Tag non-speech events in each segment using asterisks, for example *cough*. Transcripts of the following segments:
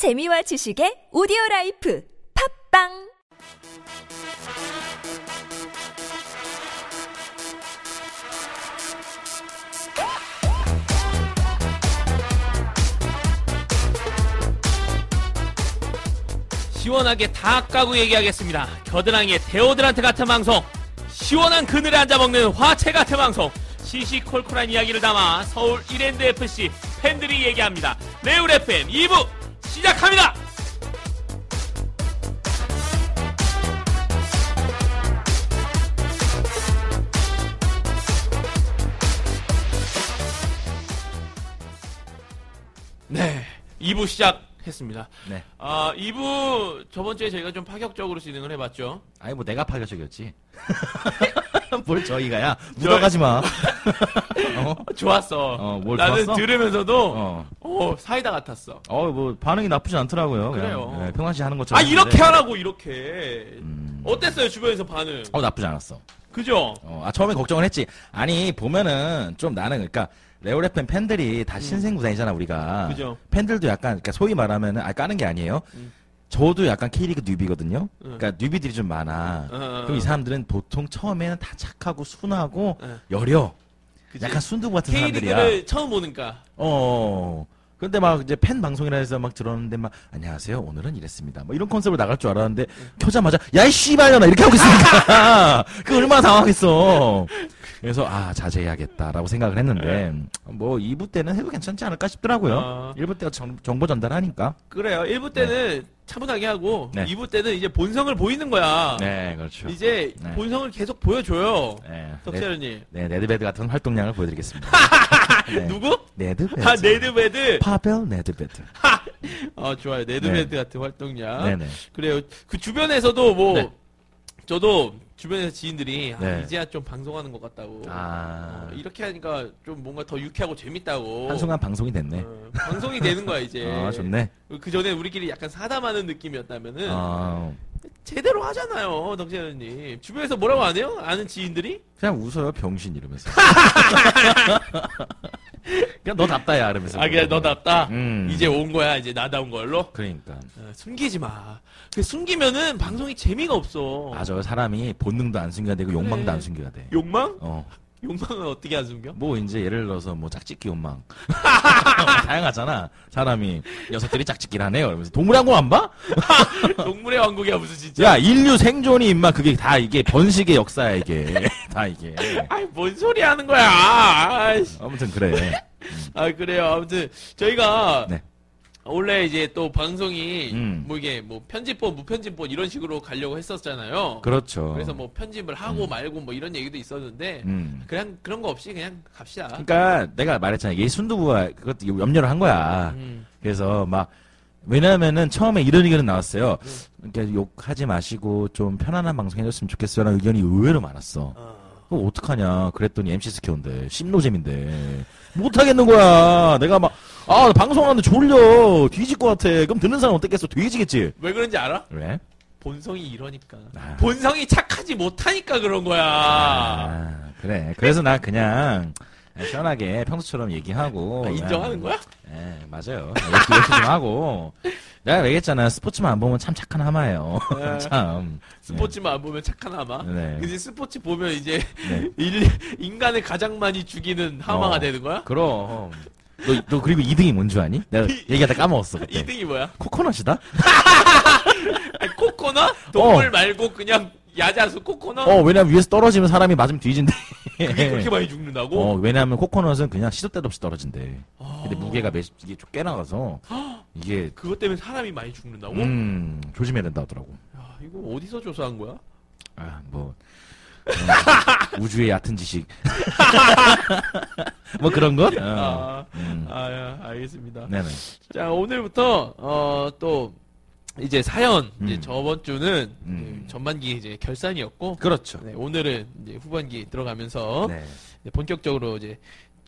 재미와 지식의 오디오 라이프 팟빵 시원하게 다 까고 얘기하겠습니다. 겨드랑이에 데오드란트 같은 방송, 시원한 그늘에 앉아먹는 화채 같은 방송, 시시콜콜한 이야기를 담아 서울 이랜드 FC 팬들이 얘기합니다. 레울 FM 2부 시작합니다. 네, 2부 시작 했습니다. 네. 아, 2부 저번 주에 저희가 좀 파격적으로 진행을 해봤죠. 아니 뭐 내가 파격적이었지. *laughs* 뭘 저희가야 묻어가지 마. *laughs* 어? 좋았어. 어, 뭘 나는 좋았어? 들으면서도 어. 어, 사이다 같았어. 어, 뭐 반응이 나쁘지 않더라고요. 그래요. 네, 평상시 하는 것처럼. 아 이렇게 했는데. 하라고 이렇게. 음. 어땠어요 주변에서 반응? 어, 나쁘지 않았어. 그죠? 어, 아 처음에 걱정을 했지. 아니 보면은 좀 나는 그러니까 레오레 팬 팬들이 다 신생 구단이잖아 우리가. 음. 그죠. 팬들도 약간 그러니까 소위 말하면은 아 까는 게 아니에요. 음. 저도 약간 K리그 뉴비거든요. 그러니까 뉴비들이 좀 많아. 어, 어, 그럼 이 사람들은 보통 처음에는 다 착하고 순하고 어. 여려. 그지? 약간 순두부 같은 사람들이야. K리그를 처음 보니까. 어. 근데 막 이제 팬 방송이라 해서 막 들었는데 막 안녕하세요 오늘은 이랬습니다. 뭐 이런 컨셉으로 나갈 줄 알았는데 켜자마자 야이 씨발년아 이렇게 하고 있으니까 *laughs* 그 얼마나 당황했어. 그래서 아 자제해야겠다라고 생각을 했는데 뭐 2부 때는 해도 괜찮지 않을까 싶더라고요. 어. 1부 때가 정, 정보 전달하니까. 그래요. 1부 때는 차분하게 하고 네. 2부 때는 이제 본성을 보이는 거야. 네 그렇죠. 이제 네. 본성을 계속 보여줘요. 네, 네, 덕세련님. 네 네드베드 같은 활동량을 보여드리겠습니다. *laughs* 네. 누구? 네드베드. 아 네드베드. 파벨 네드베드. 아 *laughs* 좋아요. 네드베드 같은 활동량. 네네. 그래요. 그 주변에서도 뭐 네. 저도 주변에서 지인들이 아, 네. 이제야 좀 방송하는 것 같다고. 아 어, 이렇게 하니까 좀 뭔가 더 유쾌하고 재밌다고. 한순간 방송이 됐네. 어, 방송이 되는 거야 이제. 아 좋네. 그 전에 우리끼리 약간 사담하는 느낌이었다면은 아 제대로 하잖아요, 덕재현님. 주변에서 뭐라고 안 해요? 아는 지인들이? 그냥 웃어요 병신 이러면서. *laughs* 그냥 너 답다야 이러면서. 아, 그냥 너답다. 음. 이제 온 거야, 이제 나다운 걸로. 그러니까 어, 숨기지 마. 그 숨기면은 방송이 재미가 없어. 맞아 사람이 본능도 안 숨겨야 되고 욕망도. 안 숨겨야 돼. 욕망? 어. 욕망은 어떻게 안 숨겨? 뭐 이제 예를 들어서 뭐 짝짓기 욕망 *laughs* 다양하잖아 사람이 녀석들이 짝짓기를 하네요 이러면서 동물의 왕국 안 봐? *laughs* 동물의 왕국이야 무슨 진짜. 야 인류 생존이 임마 그게 다 이게 번식의 역사야 이게 *laughs* 다 이게 아이 뭔 소리 하는 거야. 아이씨. 아무튼 그래 아 그래요. 아무튼 저희가 네. 원래 이제 또 방송이 음. 뭐 이게 뭐 편집본, 무편집본 이런 식으로 가려고 했었잖아요. 그렇죠 그래서 뭐 편집을 하고 말고 뭐 이런 얘기도 있었는데 음. 그냥 그런 거 없이 그냥 갑시다. 그러니까 내가 말했잖아 이게 순두부가 그것도 염려를 한 거야 음. 그래서 막 왜냐면은 처음에 이런 의견은 나왔어요. 그러니까 욕하지 마시고 좀 편안한 방송 해줬으면 좋겠어요라는 의견이 의외로 많았어. 어. 그거 어떡하냐 그랬더니 MC 스퀘어인데 심노잼인데 못하겠는 거야. 내가 막 아, 나 방송하는데 졸려 뒤질 것 같아. 그럼 듣는 사람 어떻겠어? 뒤지겠지. 왜 그런지 알아? 왜? 본성이 이러니까. 아. 본성이 착하지 못하니까 그런 거야. 아, 그래. 그래서 나 그냥 시원하게 평소처럼 얘기하고. 아, 인정하는 거야? 예, 맞아요. 이렇게, 이렇게 좀 하고. 내가 얘기했잖아. 스포츠만 안 보면 참 착한 하마예요. 네. *laughs* 참. 스포츠만 안 보면 착한 하마. 네. 근데 스포츠 보면 이제 네. *laughs* 일, 인간을 가장 많이 죽이는 하마가 어. 되는 거야? 그럼. 너, 너 그리고 2등이 뭔 줄 아니? 내가 얘기하다 까먹었어. 그때. 2등이 뭐야? 코코넛이다? *laughs* 아니, 코코넛? 동물 말고 그냥 야자수 코코넛? 어, 왜냐면 위에서 떨어지면 사람이 맞으면 뒤진대. 그게 그렇게 많이 죽는다고? 어, 왜냐면 코코넛은 그냥 시도 때도 없이 떨어진대. 아. 근데 무게가 몇, 이게 좀 꽤 나가서, 이게, 그것 때문에 사람이 많이 죽는다고? 음, 조심해야 된다 하더라고. 야, 이거 어디서 조사한 거야? 아, 뭐, 음, 우주의 얕은 지식. *laughs* 뭐 그런 거? 어. 아, 음. 아, 야, 알겠습니다. 네네. 자, 오늘부터, 어, 또, 이제 사연, 이제 음. 저번 주는 음. 그 전반기 이제 결산이었고, 그렇죠. 네, 오늘은 이제 후반기 들어가면서 네. 이제 본격적으로 이제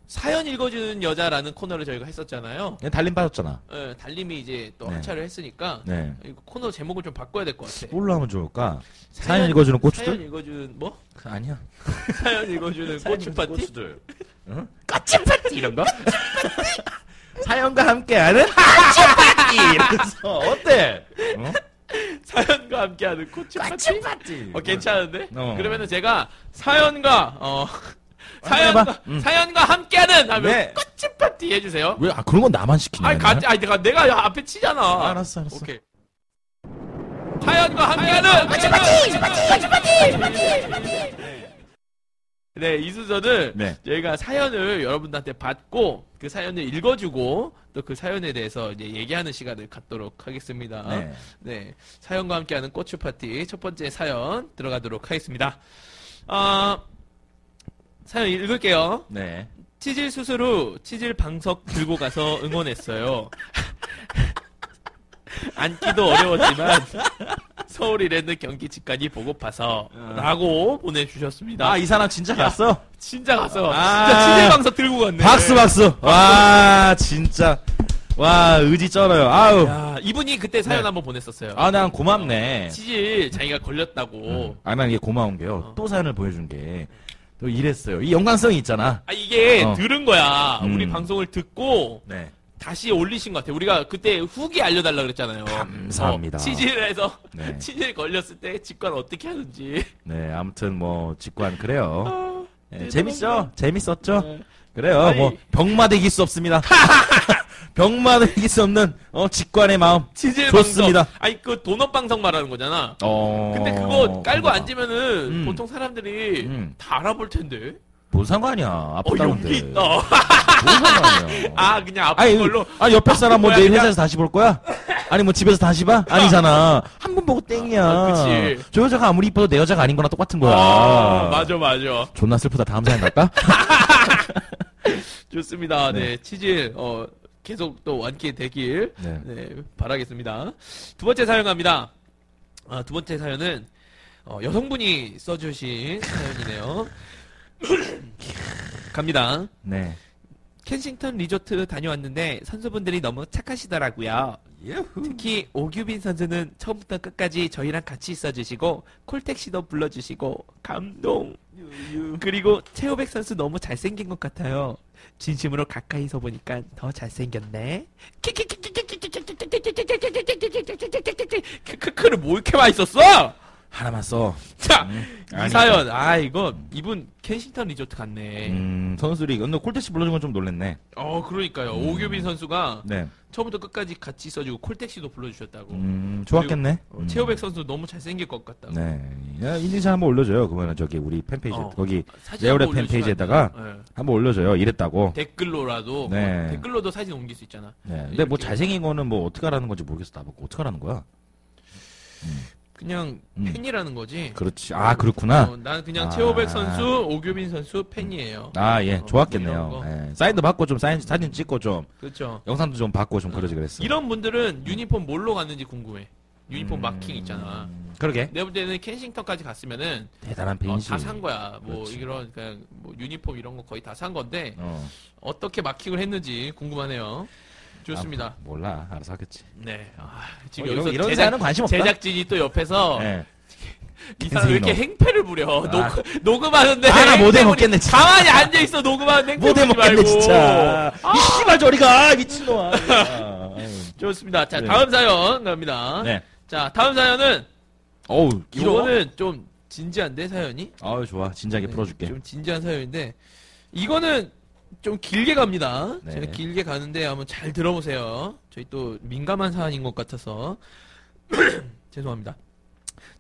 사연 읽어주는 여자라는 코너를 저희가 했었잖아요. 그냥 달림 빠졌잖아. 예, 달님이 이제 또 네. 하차를 했으니까 네. 이거 코너 제목을 좀 바꿔야 될 것 같아. 뭘로 하면 좋을까? 사연 읽어주는 고추들? 사연 읽어주는 뭐? 그, 아니야. *laughs* 사연 읽어주는 고추 파티? 고추들. 응? 까치 파티 이런 거? *laughs* 사연과 함께하는 까치 파티! 이러면서, 어때? 어? 사연과 함께하는 코치 파티. 꼬치파티! 어, 괜찮은데? 어. 그러면은 제가 사연과, 어, 해봐. 사연과, 음. 사연과 함께하는 하면 네. 코치 파티 해주세요. 왜, 아, 그런 건 나만 시키냐? 아니, 가, 아니, 내가, 내가 앞에 치잖아. 알았어, 알았어. 오케이. 사연과 함께하는 코치 파티! 코치 파티! 네, 이 순서는 네. 저희가 사연을 여러분들한테 받고 그 사연을 읽어주고 또 그 사연에 대해서 이제 얘기하는 시간을 갖도록 하겠습니다. 네. 네, 사연과 함께하는 꼬추 파티 첫 번째 사연 들어가도록 하겠습니다. 아, 사연 읽을게요. 네. 치질 수술 후 치질 방석 들고 가서 응원했어요. *laughs* 앉기도 어려웠지만 서울 이랜드 경기 직관이 보고파서 라고 보내주셨습니다. 아, 이 사람 진짜 갔어? 진짜 갔어. 아. 진짜 치질 방석 들고 갔네. 박수, 박수! 와, 진짜. 와, 의지 쩔어요. 아우. 야, 이분이 그때 사연 네. 한번 보냈었어요. 아, 난 고맙네. 치질 자기가 걸렸다고. 아, 난 이게 고마운 게요. 어. 또 사연을 보여준 게. 또 이랬어요. 이 연관성이 있잖아. 아 이게 어. 들은 거야. 음. 우리 방송을 듣고 네. 다시 올리신 것 같아요. 우리가 그때 후기 알려달라 그랬잖아요. 감사합니다. 어, 치질에서 네. *laughs* 치질 걸렸을 때 직관 어떻게 하는지. 네, 아무튼 뭐, 직관, 그래요. 아, 네, 네, 재밌죠? 재밌었죠? 네. 그래요. 아니. 뭐, 병마다 이길 수 없습니다. *laughs* 병마다 이길 수 없는, 어, 직관의 마음. 치질 좋습니다. 방송. 아니 그 도넛 방송 말하는 거잖아. 어. 근데 그거 깔고 그거다. 앉으면은 음. 보통 사람들이 음. 다 알아볼 텐데. 뭔 상관이야. 어 아프다는데. 용기 있다. 뭔 상관이야. *laughs* 아 그냥 아픈 아니, 걸로. 아, 옆에 사람 뭐 내일 회사에서 다시 볼 거야? 아니, 뭐 집에서 다시 봐? 아니잖아. 한 번 보고 땡이야. 아, 그치. 저 여자가 아무리 이뻐도 내 여자가 아닌 거나 똑같은 거야. 아, 맞아 맞아. 존나 슬프다. 다음 사연 갈까? *laughs* 좋습니다. 네, 네. 치질 어 계속 또 완쾌 되길 네. 네, 바라겠습니다. 두 번째 사연 갑니다. 아, 두 번째 사연은 어, 여성분이 써주신 사연이네요. 갑니다. 네. 켄싱턴 리조트 다녀왔는데 선수분들이 너무 착하시더라고요. 특히 오규빈 선수는 처음부터 끝까지 저희랑 같이 있어주시고 콜택시도 불러주시고 감동. 그리고 최호백 선수 너무 잘생긴 것 같아요. 진심으로 가까이서 보니까 더 잘생겼네. 뭐 썼어? 하나만 써. 자, 음, 이. 사연. 아 이거 이분 켄싱턴 리조트 갔네. 음, 선수들이, 근데 콜택시 불러준 건 좀 놀랬네. 어 그러니까요. 오규빈 선수가 네. 처음부터 끝까지 같이 써주고 콜택시도 불러주셨다고. 음, 좋았겠네. 어, 음. 최호백 선수 너무 잘생길 것 같다고. 네. 야, 인증샷 한번 올려줘요. 그러면 저기 우리 팬페이지, 어. 거기 사진 레오레 한번 팬페이지에다가 안 돼요? 한번 올려줘요. 이랬다고. 네. 댓글로라도 네. 뭐 댓글로도 사진 옮길 수 있잖아. 네. 근데 뭐 이렇게. 잘생긴 거는 뭐 어떻게 하라는 건지 모르겠어. 나보고 어떻게 하라는 거야? 그냥 음. 팬이라는 거지. 그렇지. 아, 그렇구나. 어, 나는 그냥 아. 최호백 선수, 오규빈 선수 팬이에요. 아, 예. 어, 좋았겠네요. 거. 예. 사인도 받고 좀 사인, 사진 찍고 좀, 그렇죠. 영상도 좀 받고 좀 그러지 그랬어. 이런 분들은 유니폼 뭘로 갔는지 궁금해. 유니폼 음, 마킹 있잖아. 그러게. 내가 볼 때는 켄싱턴까지 갔으면은 대단한 어, 벤시. 다산 거야. 뭐 그렇지. 이런 그냥 뭐 유니폼 이런 거 거의 다 산 건데 어. 어떻게 마킹을 했는지 궁금하네요. 좋습니다. 아, 몰라. 알아서 하겠지. 네. 아, 뭐 지금 이런, 여기서 이런 제작, 사연은 관심 없다. 제작진이 또 옆에서 예. 이 사람 왜 이렇게 너. 행패를 부려? 아. 녹, 녹음하는데 아, 나 행패 못해 먹겠네, 진짜. 가만히 앉아 있어 녹음하는데 행패 못해 먹겠네. 진짜. 아, 이 씨발 저리 가! 미친놈아. 좋습니다. 자 네. 다음 사연 갑니다. 네. 자 다음 사연은 어우. 이거는 좀 진지한데 사연이? 아유, 좋아. 진지하게 네, 풀어줄게. 좀 진지한 사연인데 이거는 좀 길게 갑니다. 네. 제가 길게 가는데 한번 잘 들어보세요. 저희 또 민감한 사안인 것 같아서 *clears throat* 죄송합니다.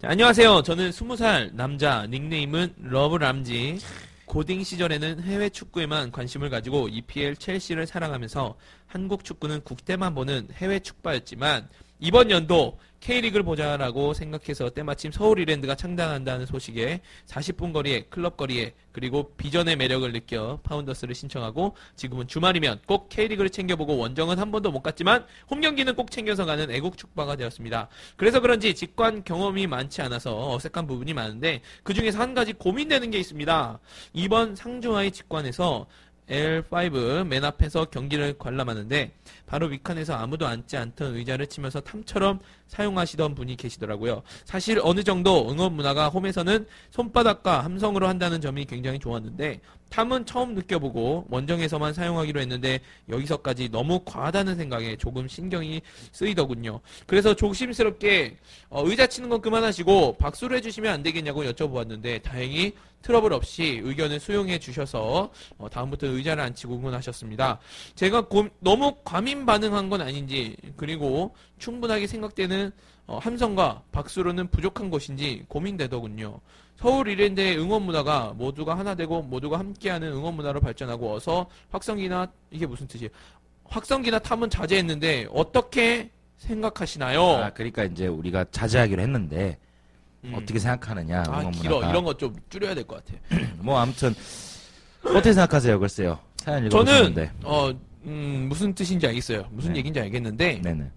자, 안녕하세요. 저는 20살 남자 닉네임은 러브람지. 고딩 시절에는 해외 축구에만 관심을 가지고 EPL 첼시를 사랑하면서 한국 축구는 국대만 보는 해외 축바였지만 이번 연도 K리그를 보자라고 생각해서 때마침 서울 이랜드가 창단한다는 소식에 40분 거리에 클럽 거리에 그리고 비전의 매력을 느껴 파운더스를 신청하고 지금은 주말이면 꼭 K리그를 챙겨보고 원정은 한 번도 못 갔지만 홈 경기는 꼭 챙겨서 가는 애국 축바가 되었습니다. 그래서 그런지 직관 경험이 많지 않아서 어색한 부분이 많은데 그 중에서 한 가지 고민되는 게 있습니다. 이번 상주와의 직관에서 L5 맨 앞에서 경기를 관람하는데 바로 위칸에서 아무도 앉지 않던 의자를 치면서 탐처럼 사용하시던 분이 계시더라고요. 사실 어느 정도 응원 문화가 홈에서는 손바닥과 함성으로 한다는 점이 굉장히 좋았는데 탐은 처음 느껴보고 원정에서만 사용하기로 했는데 여기서까지 너무 과하다는 생각에 조금 신경이 쓰이더군요. 그래서 조심스럽게 어, 의자 치는 건 그만하시고 박수를 해주시면 안 되겠냐고 여쭤보았는데 다행히 트러블 없이 의견을 수용해 주셔서 어, 다음부터 의자를 안 치고 응원하셨습니다. 제가 고- 너무 과민 반응한 건 아닌지 그리고 충분하게 생각되는 어, 함성과 박수로는 부족한 것인지 고민되더군요. 서울 이랜드의 응원 문화가 모두가 하나 되고 모두가 함께하는 응원 문화로 발전하고 어서 확성기나 이게 무슨 뜻이에요? 확성기나 탐은 자제했는데 어떻게 생각하시나요? 아, 그러니까 이제 우리가 자제하기로 했는데 음. 어떻게 생각하느냐 아 응원 길어 문화가. 이런 거 좀 줄여야 될 것 같아요. *clears throat* 뭐 아무튼 어떻게 생각하세요, 글쎄요. 사연 저는 읽어보셨는데. 어 음, 무슨 뜻인지 알겠어요. 무슨 네. 얘기인지 알겠는데 네네.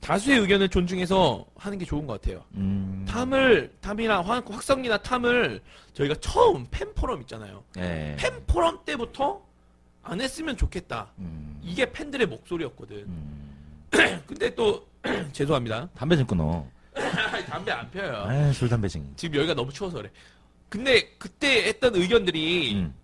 다수의 의견을 존중해서 하는 게 좋은 것 같아요. 음. 탐을 탐이나 확- 확성기나 탐을 저희가 처음 팬 포럼 있잖아요. 예. 팬 포럼 때부터 안 했으면 좋겠다. 음. 이게 팬들의 목소리였거든. 음. *clears throat* 근데 또 *clears throat* 죄송합니다. 담배 좀 끊어. *laughs* 담배 안 펴요. 아, 술 담배 징. 지금 여기가 너무 추워서 그래. 근데 그때 했던 의견들이 음.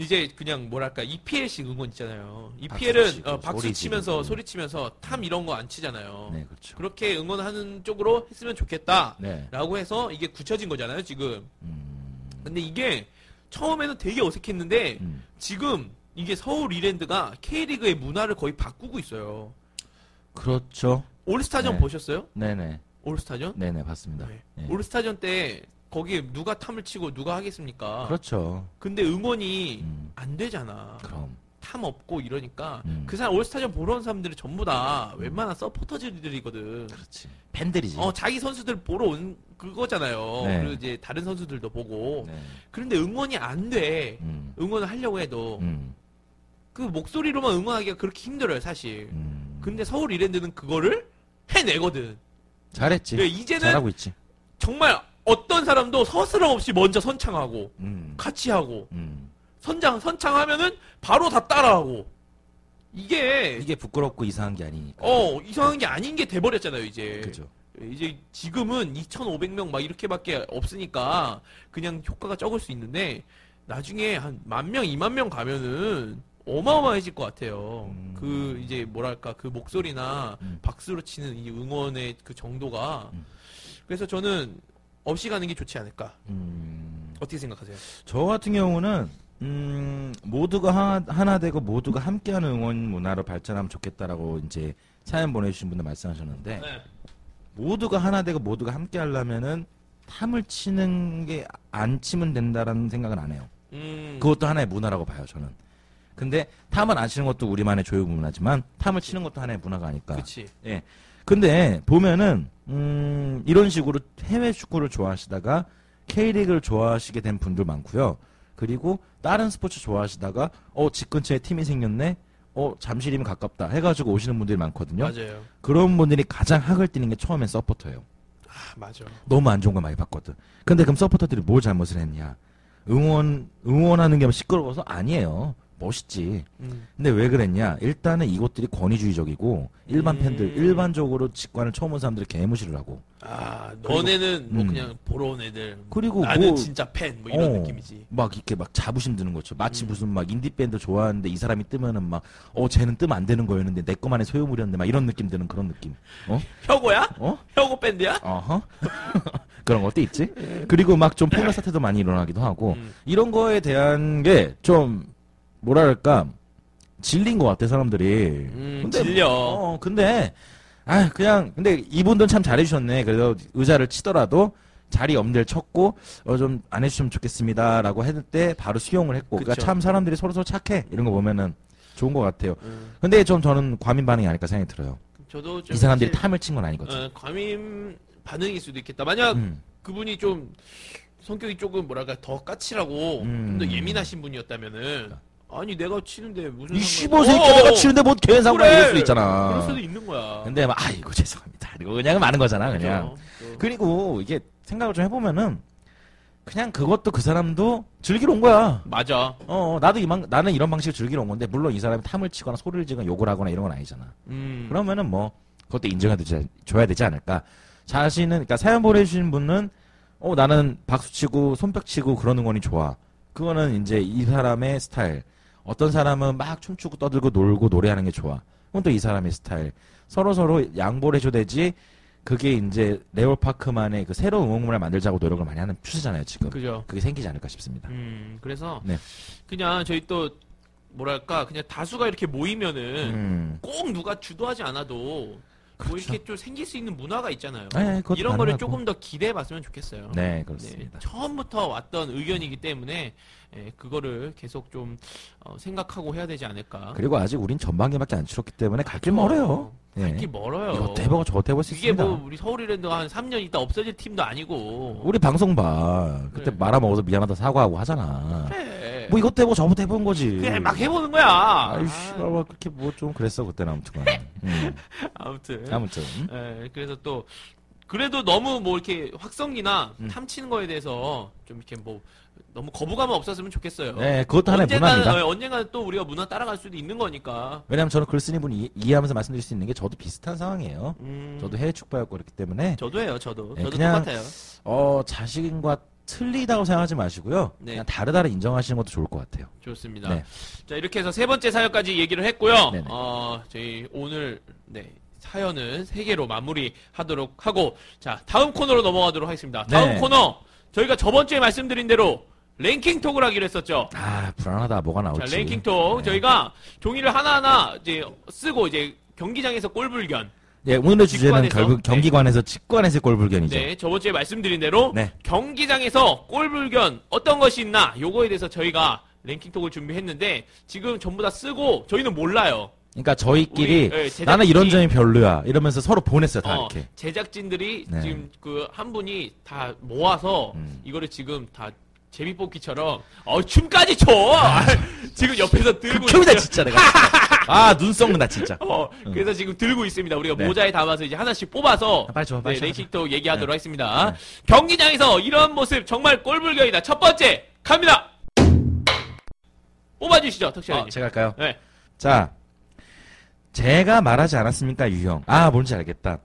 이제 그냥 뭐랄까 EPL식 응원 있잖아요. EPL은 어, 박수 치면서. 소리 치면서 탐 이런 거 안 치잖아요. 네, 그렇죠. 그렇게 응원하는 쪽으로 했으면 좋겠다. 네. 라고 해서 이게 굳혀진 거잖아요, 지금. 음. 근데 이게 처음에는 되게 어색했는데 음. 지금 이게 서울 이랜드가 K리그의 문화를 거의 바꾸고 있어요. 그렇죠. 올스타전 네. 보셨어요? 네네. 올스타전? 네네, 봤습니다. 네. 예. 올스타전 때 거기에 누가 탐을 치고 누가 하겠습니까? 그렇죠. 근데 응원이 음. 안 되잖아. 그럼. 탐 없고 이러니까 음. 그 사람 올스타전 보러 온 사람들이 전부 다 웬만한 서포터즈들이거든. 그렇지. 팬들이지. 어 자기 선수들 보러 온 그거잖아요. 네. 그리고 이제 다른 선수들도 보고. 네. 그런데 응원이 안 돼. 음. 응원을 하려고 해도 음. 그 목소리로만 응원하기가 그렇게 힘들어요, 사실. 음. 근데 서울 이랜드는 그거를 해내거든. 잘했지. 그러니까 이제는 잘하고 있지. 정말 어떤 사람도 서스럼 없이 먼저 선창하고 음. 같이 하고 음. 선장 선창하면은 바로 다 따라하고 이게 이게 부끄럽고 이상한 게 아니니까. 어 이상한 게 아닌 게 돼버렸잖아요 이제 그죠. 이제 지금은 2,500명 막 이렇게밖에 없으니까 그냥 효과가 적을 수 있는데 나중에 한 만 명, 2만 명 가면은 어마어마해질 것 같아요. 음. 그 이제 뭐랄까 그 목소리나 음. 박수로 치는 이 응원의 그 정도가 음. 그래서 저는 없이 가는 게 좋지 않을까. 음. 어떻게 생각하세요? 저 같은 경우는 음, 모두가 하나, 하나 되고 모두가 함께하는 응원 문화로 발전하면 좋겠다라고 이제 사연 보내주신 분들 말씀하셨는데 네. 모두가 하나 되고 모두가 함께 하려면은 탐을 치는 게 안 치면 된다라는 생각은 안 해요. 음. 그것도 하나의 문화라고 봐요, 저는. 근데 탐을 안 치는 것도 우리만의 조용 문화지만 탐을 치는 것도 하나의 문화가 아닐까. 그치. 예. 근데 보면은 음, 이런 식으로 해외 축구를 좋아하시다가 K리그를 좋아하시게 된 분들 많고요. 그리고 다른 스포츠 좋아하시다가 어, 집 근처에 팀이 생겼네. 어, 잠실이면 가깝다 해가지고 오시는 분들이 많거든요. 맞아요. 그런 분들이 가장 학을 뛰는 게 처음엔 서포터예요. 아, 맞아. 너무 안 좋은 걸 많이 봤거든. 근데 그럼 서포터들이 뭘 잘못을 했냐? 응원 응원하는 게 시끄러워서 아니에요. 멋있지. 음. 근데 왜 그랬냐? 일단은 이것들이 권위주의적이고 일반 음. 팬들 일반적으로 직관을 처음 온 사람들이 개무시를 하고 아, 너네는 뭐 음. 그냥 보러 온 애들. 그리고 나는 뭐 진짜 팬, 뭐 이런 어, 느낌이지. 막 이렇게 막 자부심 드는 거죠. 마치 음. 무슨 막 인디 밴드 좋아하는데 이 사람이 뜨면은 막 어 쟤는 뜨면 안 되는 거였는데 내 거만의 소유물이었는데 막 이런 느낌 드는 그런 느낌. 어? *laughs* 혁오야? 어? 혁오 밴드야? 어허. *laughs* 그런 것도 있지. 그리고 막 좀 폭력 사태도 많이 일어나기도 하고 음. 이런 거에 대한 게 좀 뭐랄까 질린 것 같아 사람들이. 음, 질려. 어 근데 아 그냥 근데 이분들은 참 잘해주셨네. 그래서 의자를 치더라도 자리 엄대를 쳤고 어 좀 안 해주시면 좋겠습니다라고 했을 때 바로 수용을 했고 그러니까 그쵸. 참 사람들이 서로 서로 착해 이런 거 보면은 좋은 것 같아요. 음. 근데 좀 저는 과민 반응이 아닐까 생각이 들어요. 저도 좀 이 사람들이 사실, 탐을 친 건 아니거든. 어, 과민 반응일 수도 있겠다. 만약 음. 그분이 좀 성격이 조금 뭐랄까 더 까칠하고 음. 좀더 예민하신 분이었다면은 아니 내가 치는데 무슨 이 상관- 15세끼 어, 내가 치는데 뭐 개인 상관 그래. 이럴 수도 있잖아. 그럴 수도 있는 거야. 근데 막 아이고 죄송합니다. 그리고 그냥 많은 거잖아 그냥. 그죠? 또. 그리고 이게 생각을 좀 해보면은 그냥 그것도 그 사람도 즐기러 온 거야. 맞아. 어, 나도 이만, 나는 이런 방식을 즐기러 온 건데, 물론 이 사람이 탐을 치거나 소리를 지거나 욕을 하거나 이런 건 아니잖아. 음. 그러면은 뭐, 그것도 인정해줘야 되지 않을까. 자신은, 그러니까 사연 보내주신 분은, 어, 나는 박수 치고 손뼉 치고 그러는 거니 좋아. 그거는 이제 이 사람의 스타일. 어떤 사람은 막 춤추고 떠들고 놀고 노래하는 게 좋아. 그건 또 이 사람의 스타일. 서로 서로 양보를 해줘 되지. 그게 이제 레오파크만의 그 새로운 응원문을 만들자고 노력을 많이 하는 추세잖아요, 지금. 그죠. 그게 생기지 않을까 싶습니다. 음, 그래서 네. 그냥 저희 또 뭐랄까 그냥 다수가 이렇게 모이면은 음. 꼭 누가 주도하지 않아도 뭐 그렇죠. 이렇게 좀 생길 수 있는 문화가 있잖아요. 네, 그것도 이런 거를 가능하고. 조금 더 기대해 봤으면 좋겠어요. 네, 네, 그렇습니다. 처음부터 왔던 의견이기 때문에 예, 그거를 계속 좀 어, 생각하고 해야 되지 않을까. 그리고 아직 우린 전반기밖에 안 치렀기 때문에 갈 길 멀어요. 갈 예. 길 멀어요. 이것도 해보고 저것도 해볼 수 이게 있습니다. 뭐 우리 서울이랜드가 한 3년 있다 없어질 팀도 아니고. 우리 방송 봐. 그때 그래. 말아먹어서 미안하다 사과하고 하잖아. 그래. 뭐 이것도 해보고 저것도 해본 거지. 그냥 막 해보는 거야. 아이씨, 뭐 그렇게 뭐 좀 그랬어 그때는 아무튼. *laughs* 음. 아무튼. 아무튼. 예, 그래서 또 그래도 너무 뭐 이렇게 확성기나 음. 탐치는 거에 대해서 좀 이렇게 뭐 너무 거부감은 없었으면 좋겠어요. 네, 그것도 하나의 언젠가는, 문화입니다. 어, 언젠가는 또 우리가 문화 따라갈 수도 있는 거니까. 왜냐면 저는 글 쓰는 분 이, 이해하면서 말씀드릴 수 있는 게 저도 비슷한 상황이에요. 음, 저도 해외 축구였고 그렇기 때문에 저도 해요, 저도. 네, 저도 그냥- 똑같아요. 어 자신과 틀리다고 생각하지 마시고요. 네. 그냥 다르다를 인정하시는 것도 좋을 것 같아요. 좋습니다. 네. 자, 이렇게 해서 세 번째 사연까지 얘기를 했고요. 네네. 어, 저희 오늘, 네. 사연은 세 개로 마무리하도록 하고, 자, 다음 코너로 넘어가도록 하겠습니다. 다음 네. 코너, 저희가 저번 주에 말씀드린 대로 랭킹 톡을 하기로 했었죠. 아 불안하다 뭐가 나올지. 자, 랭킹톡. 네. 저희가 종이를 하나하나 이제 쓰고 이제 경기장에서 골 불견. 예, 오늘의 주제는 직관에서? 결국 경기관에서 직관에서 골불견이죠. 네, 저번 주에 말씀드린 대로 네. 경기장에서 골불견 어떤 것이 있나 요거에 대해서 저희가 랭킹톡을 준비했는데 지금 전부 다 쓰고 저희는 몰라요. 그러니까 저희끼리 우리, 예, 제작진이- 나는 이런 점이 별로야 이러면서 서로 보냈어요 다 어, 이렇게. 제작진들이 네. 지금 그 한 분이 다 모아서 음. 이거를 지금 다 제비뽑기처럼 어 춤까지 춰 *laughs* 지금 옆에서 들고 있어요. 진짜 내가. 아눈 썩는다 진짜. 어, 그래서 지금 들고 있습니다. 우리가 네. 모자에 담아서 이제 하나씩 뽑아서 아, 빨리 줘, 빨리 네, 줘. 랭킹도 얘기하도록 네. 하겠습니다. 네. 경기장에서 이런 모습 정말 꼴불견이다. 첫 번째 갑니다. 뽑아주시죠, 턱시아님. 어, 제가 할까요? 네. 자, 제가 말하지 않았습니까 유형? 아 뭔지 알겠다.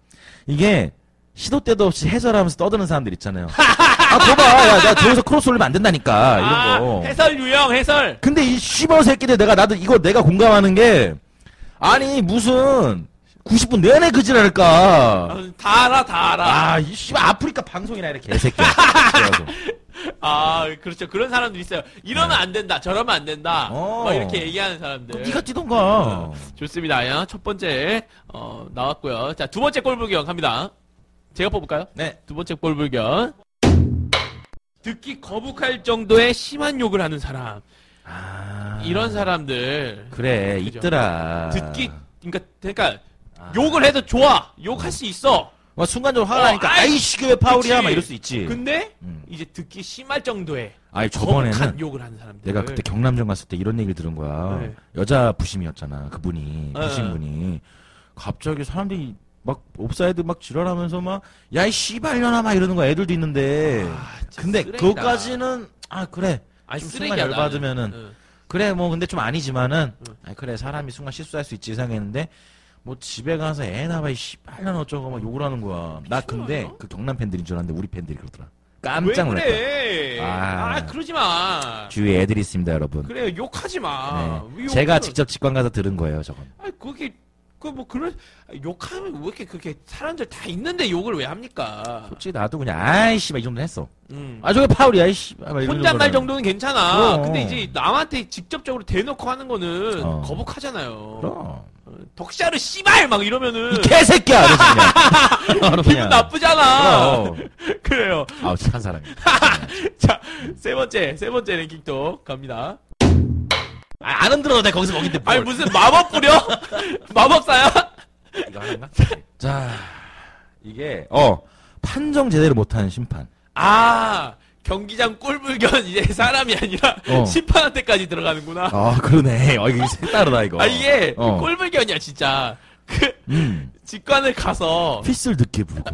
이게 시도 때도 없이 해설하면서 떠드는 사람들 있잖아요. 아 거봐, 야, 나 저기서 크로스 올리면 안 된다니까 이런 아, 거. 해설 유형 해설. 근데 이 씨발 새끼들 내가 나도 이거 내가 공감하는 게 아니 무슨 90분 내내 그 지랄까. 어, 다 알아, 다 알아. 아, 이 씨발 아프리카 방송이나 개새끼야. 그래가지고. *laughs* 아, 그렇죠. 그런 사람들 있어요. 이러면 안 된다, 저러면 안 된다. 네. 어. 막 이렇게 얘기하는 사람들. 네가 뛰던가. 좋습니다. 야, 첫 번째 어, 나왔고요. 자, 두 번째 꼴불견 갑니다. 제가 뽑을까요? 네. 두 번째 꼴불견. 듣기 거북할 정도의 심한 욕을 하는 사람. 아. 이런 사람들. 그래 그죠. 있더라. 듣기 그러니까 그러니까 아. 욕을 해도 좋아. 욕할 수 있어. 막 순간적으로 화가 어, 나니까 아이, 아이씨 왜 파울이야 그치. 막 이럴 수 있지. 근데 음. 이제 듣기 심할 정도의 아니 저번에는 욕을 하는 사람들. 내가 그때 경남전 갔을 때 이런 얘기를 들은 거야. 네. 여자 부심이었잖아 그분이 네. 부심분이 갑자기 사람들이 막 옵사이드 막 지랄하면서 막 야이 씨발년아 막 이러는 거야 애들도 있는데 아, 진짜 근데 쓰레기다. 그거까지는 아 그래 아니, 좀 쓰레기야, 순간. 열받으면은 응. 그래 뭐 근데 좀 아니지만은 응. 아 그래 사람이 순간 실수할 수 있지 생각했는데 뭐 집에 가서 애 낳아 이 씨발년 어쩌고 막 욕을 하는 거야 나 근데? 그 경남 팬들인 줄 알았는데 우리 팬들이 그러더라 왜 깜짝 놀랐다 그래? 아. 아, 그러지 마. 주위에 애들이 있습니다 여러분 그래 욕하지 마. 네. 왜 제가 직접 직관 가서 들은 거예요 저건 아 그게 그 뭐 그런 욕하면 왜 이렇게 그렇게 사람들 다 있는데 욕을 왜 합니까? 솔직히 나도 그냥 아이씨 막이 정도 했어 음. 아 저게 파울이야 이씨 막 이런 혼잣말 정도는. 정도는 괜찮아. 그럼. 근데 이제 남한테 직접적으로 대놓고 하는 거는 어. 거북하잖아요. 그럼 어, 덕샤르 씨발 막 이러면은 이 개새끼야 그냥 *laughs* 기분. 나쁘잖아. 그럼. *laughs* 그래요. 아우 착한 사람이야 *laughs* 자, 세 번째, 세 번째 랭킹도 갑니다. 아, 안 흔들어도 돼 거기서 거긴데 뭘. 아니 무슨 마법 뿌려? *laughs* 마법사야? 이거 하나인가? 자 이게 어 판정 제대로 못하는 심판 아 경기장 꼴불견 이제 사람이 아니라 어. 심판한테까지 들어가는구나. 아 그러네 어 이거 색다르다 이거 아 이게 어. 꼴불견이야 진짜. 그 음 직관을 가서 휘슬 듣게 부르고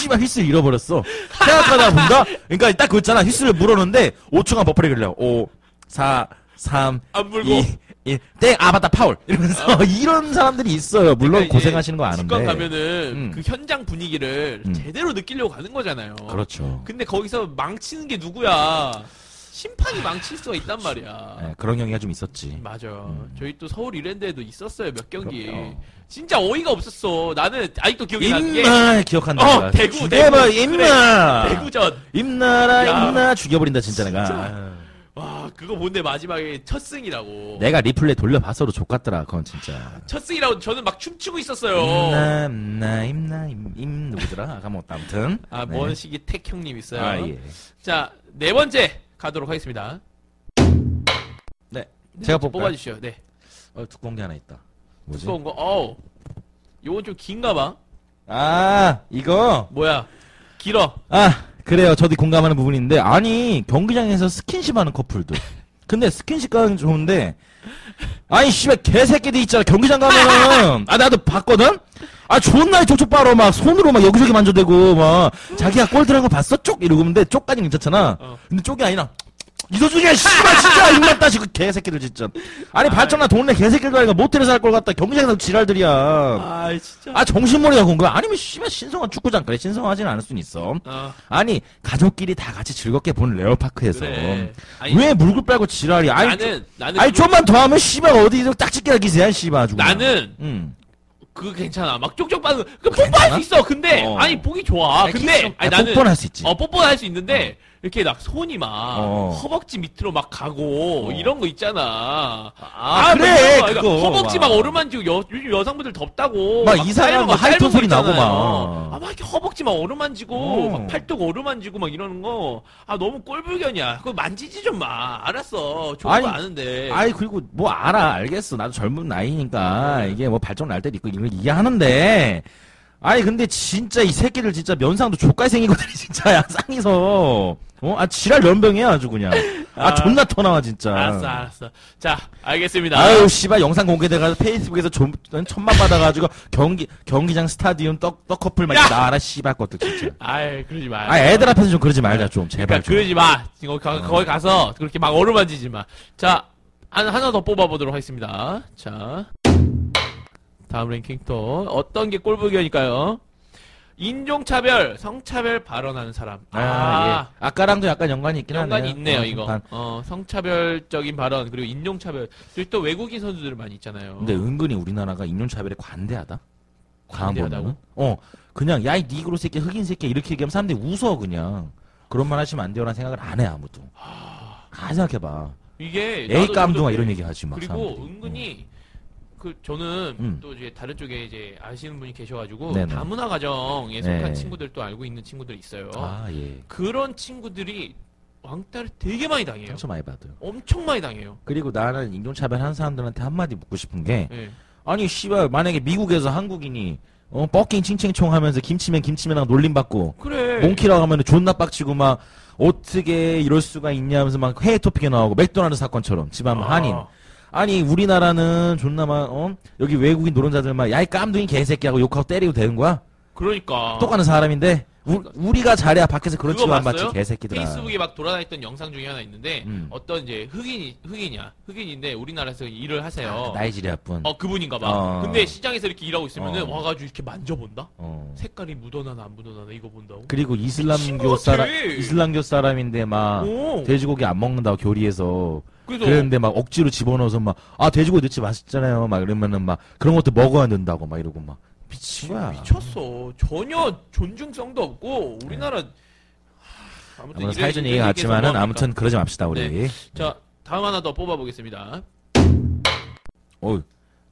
씨발 휘슬 잃어버렸어. *laughs* 생각하다 본다? 그러니까 딱 그거 있잖아. 휘슬을 물었는데 5초간 버퍼링 걸려. 5, 4, 3, 안 물고. 2, 1, 땡! 아, 맞다, 파울! 이러면서 *laughs* 이런 사람들이 있어요. 물론 그러니까 이제 고생하시는 거 아는데. 직관 가면은 음. 그 현장 분위기를 음. 제대로 느끼려고 가는 거잖아요. 그렇죠. 근데 거기서 망치는 게 누구야? 심판이 망칠 수가 있단 말이야. 예, 그런 경기가 좀 있었지. 맞아. 음. 저희 또 서울 이랜드에도 있었어요 몇 경기. 그럼요. 진짜 어이가 없었어. 나는 아직도 기억이 나는 게 임마! 기억한다. 어, 내가. 대구, 죽여봐, 대구. 임마! 대구전. 임나라, 야. 임나 죽여버린다, 진짜 내가. 진짜. 와 그거 본데 마지막에 첫 승이라고. 내가 리플레이 돌려봤어도 족같더라, 그건 진짜. 첫 승이라고 저는 막 춤추고 있었어요. 임나, 임나, 임나, 임, 임, 누구더라? *laughs* 까먹었다, 아무튼. 아, 네. 택 형님 있어요. 아, 예. 자, 네 번째 가도록 하겠습니다. 네. 네 제가? 뽑아주시죠. 네. 어, 두꺼운 게 하나 있다. 뭐지? 두꺼운 거. 어우. 요건 좀 긴가 봐. 아, 이거. 뭐야. 길어. 아, 그래요. 저도 공감하는 부분인데, 아니, 경기장에서 스킨십 하는 커플들. 근데 스킨십 가는 좋은데, 아니, 씨발, 개새끼들 있잖아. 경기장 가면은, 아, 나도 봤거든? 아, 존나 족족 빨어. 막, 손으로 막 여기저기 만져대고, 막, 자기가 골 들어간 거 봤어? 쪽? 이러고 근데 쪽까지 괜찮잖아. 어. 근데 쪽이 아니라, 이소중이야, 씨발, 진짜, *laughs* 입맛 따시, 그 개새끼들, 진짜. 아니, 발전나 동네 개새끼들 아니까 모텔에서 할 걸 갖다 경기장에서 지랄들이야. 아, 진짜. 아, 정신머리가 온 거야? 아니면, 씨발, 신성한 축구장. 그래, 신성하지는 않을 수는 있어. 어, 아니 가족끼리 다 같이 즐겁게 본 레울파크에서 그래. 아니, 왜 물고 빨고 지랄이 아니 나는, 나는. 아니 그- 좀만 더 하면 씨발 어디 딱지끼라 기세야 씨발 아주. 나는, 응 그거 괜찮아. 막 쪽쪽 빠는 거. 그? 뽀뽀할 수 있어. 근데, 어. 아니, 보기 좋아. 근데, 아니, 나는. 뽀뽀는 할수 있지 어, 뽀뽀는 할수 있는데, 이렇게 막 손이 막, 어. 허벅지 밑으로 막 가고, 어. 이런 거 있잖아. 아, 뭐 그래, 이런 거, 그러니까 그거. 허벅지 막. 막 어루만지고, 여, 요즘 여성분들 덥다고. 막 이상한 짧은 거 하이톤 소리 나고. 막. 아, 막 이렇게 허벅지 막 어루만지고, 어. 막 팔뚝 어루만지고 막 이러는 거. 아, 너무 꼴불견이야. 그거 만지지 좀 마. 알았어. 좋은 아니, 거 아는데. 아이 그리고 뭐 알아 알겠어 나도 젊은 나이니까 이게 뭐 발전 날 때도 있고 이걸 이해하는데 아니 근데 진짜 이 새끼들 진짜 면상도 족갈 생이거든 진짜 양상이서 어 아 지랄 연병이야 아주 그냥 아, 아. 존나 터나와 진짜 알았어, 알았어. 자, 알겠습니다. 아유 씨발 영상 공개돼가지고 페이스북에서 좀 천만 받아가지고 경기 경기장 스타디움 떡, 떡 커플 막 야! 나와라 씨발 것들 진짜 아이, 그러지 마. 아 애들 앞에서 좀 그러지 말자 좀 제발 그러니까 좀. 그러지 마. 지금 거기, 가- 거기 가서 그렇게 막 어루만지지 마. 자, 한, 하나 더 뽑아보도록 하겠습니다. 자. 다음 랭킹 또. 어떤 게 꼴불견일까요? 인종차별, 성차별 발언하는 사람. 아, 예. 아까랑도 약간 연관이 있긴 연관이 하네요 있네요, 어, 이거. 반- 어, 성차별적인 발언, 그리고 인종차별. 그리고 또 외국인 선수들 많이 있잖아요. 근데 은근히 우리나라가 인종차별에 관대하다 관대하다고? 어 그냥 야이 니그로 새끼 흑인 새끼 이렇게 얘기하면 사람들이 웃어 그냥 그런 말 하시면 안 돼요라는 생각을 안 해 아무도 가 생각해봐 이게. 에이 깜둥아 이런 얘기 하지 막 그리고 사람들이. 은근히 그 저는 음. 또 이제 다른 쪽에 이제 아시는 분이 계셔가지고 네네. 다문화 가정에 속한 네. 친구들도 알고 있는 친구들 있어요. 아 예 그런 친구들이 왕따를 되게 많이 당해요. 상처 많이 받아요 엄청 많이 당해요. 그리고 나는 인종차별 하는 사람들한테 한마디 묻고 싶은 게 예. 아니 씨발 만약에 미국에서 한국인이 어 fucking ching ching chong 하면서 김치맨 김치맨하고 놀림받고 그래. monkey라고 하면 존나 빡치고 막 어떻게 이럴 수가 있냐 하면서 막 해외 토픽에 나오고 맥도날드 사건처럼 집안 아. 한인 아니 우리나라는 존나 막 어? 여기 외국인 노동자들 막 야이 깜둥이 개새끼하고 욕하고 때리고 되는 거야? 그러니까. 똑같은 사람인데 우, 우리가 잘해야 밖에서 그런 그거 치료 안 받지 봤어요? 개새끼들아 페이스북에 막 돌아다녔던 영상 중에 하나 있는데 음. 어떤 이제 흑인이 흑인이야. 흑인인데 우리나라에서 일을 하세요. 아, 나이지리아 분 어 그분인가 봐. 어. 근데 시장에서 이렇게 일하고 있으면은 어. 와가지고 이렇게 만져본다. 어. 색깔이 묻어나나 안 묻어나나 이거 본다고. 그리고 이슬람교. 사람 이슬람교 사람인데 막 오. 돼지고기 안 먹는다고 교리에서 그래서 그랬는데 막 억지로 집어넣어서 막 아 돼지고기 넣지 맛있잖아요. 막 이러면은 막 그런 것도 먹어야 된다고 막 이러고 막. 미친 거야 미쳤어. 전혀 존중성도 없고 우리나라 하, 아무튼 아무튼 이래- 사회적 이래 얘기가 얘기해서 같지만은 뭐합니까? 아무튼 그러지 맙시다 우리. 네. 자 다음 하나 더 뽑아보겠습니다. 어이